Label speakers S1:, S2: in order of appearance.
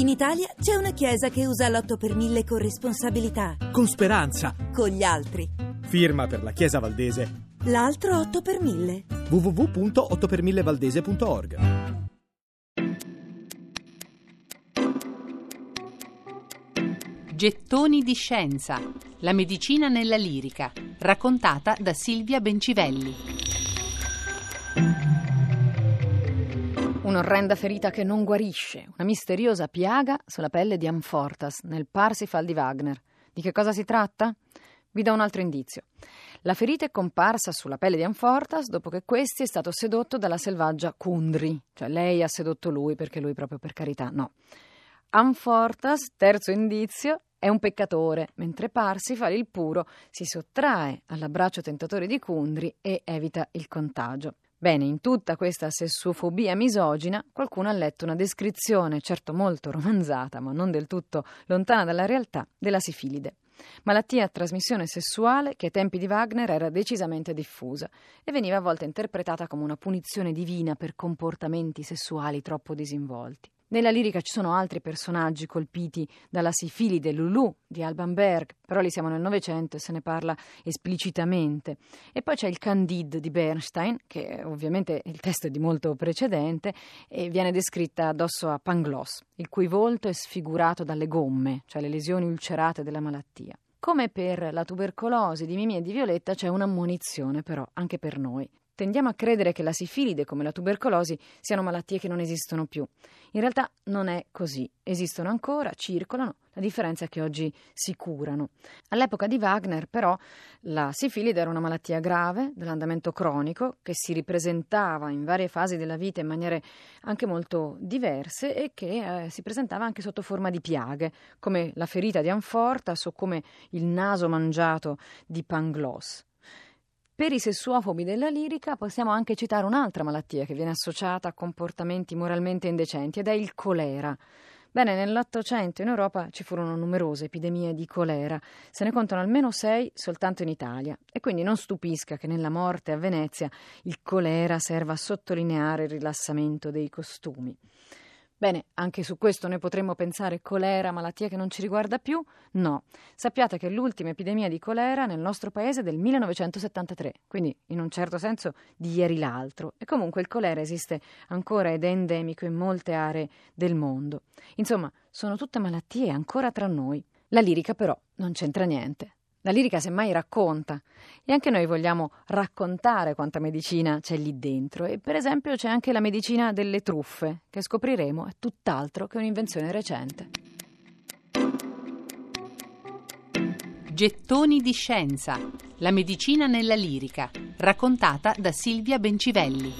S1: In Italia c'è una chiesa che usa l'8 per 1000 con responsabilità.
S2: Con speranza.
S1: Con gli altri.
S2: Firma per la Chiesa Valdese.
S1: L'altro 8 per 1000.
S2: www.8per1000valdese.org
S3: Gettoni di scienza. La medicina nella lirica. Raccontata da Silvia Bencivelli.
S4: Un'orrenda ferita che non guarisce, una misteriosa piaga sulla pelle di Amfortas nel Parsifal di Wagner. Di che cosa si tratta? Vi do un altro indizio. La ferita è comparsa sulla pelle di Amfortas dopo che questi è stato sedotto dalla selvaggia Kundri, cioè lei ha sedotto lui perché lui proprio per carità no. Amfortas, terzo indizio, è un peccatore, mentre Parsifal, il puro, si sottrae all'abbraccio tentatore di Kundri e evita il contagio. Bene, in tutta questa sessuofobia misogina, qualcuno ha letto una descrizione, certo molto romanzata, ma non del tutto lontana dalla realtà, della sifilide. Malattia a trasmissione sessuale che ai tempi di Wagner era decisamente diffusa e veniva a volte interpretata come una punizione divina per comportamenti sessuali troppo disinvolti. Nella lirica ci sono altri personaggi colpiti dalla sifilide Lulu di Alban Berg, però lì siamo nel Novecento e se ne parla esplicitamente. E poi c'è il Candide di Bernstein, che ovviamente il testo è di molto precedente, e viene descritta addosso a Pangloss, il cui volto è sfigurato dalle gomme, cioè le lesioni ulcerate della malattia. Come per la tubercolosi di Mimì e di Violetta c'è un'ammonizione però anche per noi. Tendiamo a credere che la sifilide come la tubercolosi siano malattie che non esistono più. In realtà non è così. Esistono ancora, circolano, la differenza è che oggi si curano. All'epoca di Wagner, però, la sifilide era una malattia grave dell'andamento cronico che si ripresentava in varie fasi della vita in maniere anche molto diverse e che eh, si presentava anche sotto forma di piaghe, come la ferita di Anfortas o come il naso mangiato di Pangloss. Per i sessuofobi della lirica possiamo anche citare un'altra malattia che viene associata a comportamenti moralmente indecenti ed è il colera. Bene, nell'Ottocento in Europa ci furono numerose epidemie di colera, se ne contano almeno sei soltanto in Italia e quindi non stupisca che nella morte a Venezia il colera serva a sottolineare il rilassamento dei costumi. Bene, anche su questo noi potremmo pensare colera, malattia che non ci riguarda più? No. Sappiate che l'ultima epidemia di colera nel nostro paese è del 1973, quindi in un certo senso di ieri l'altro. E comunque il colera esiste ancora ed è endemico in molte aree del mondo. Insomma, sono tutte malattie ancora tra noi. La lirica però non c'entra niente. La lirica semmai racconta e anche noi vogliamo raccontare quanta medicina c'è lì dentro e per esempio c'è anche la medicina delle truffe che scopriremo è tutt'altro che un'invenzione recente.
S3: Gettoni di scienza. La medicina nella lirica, raccontata da Silvia Bencivelli.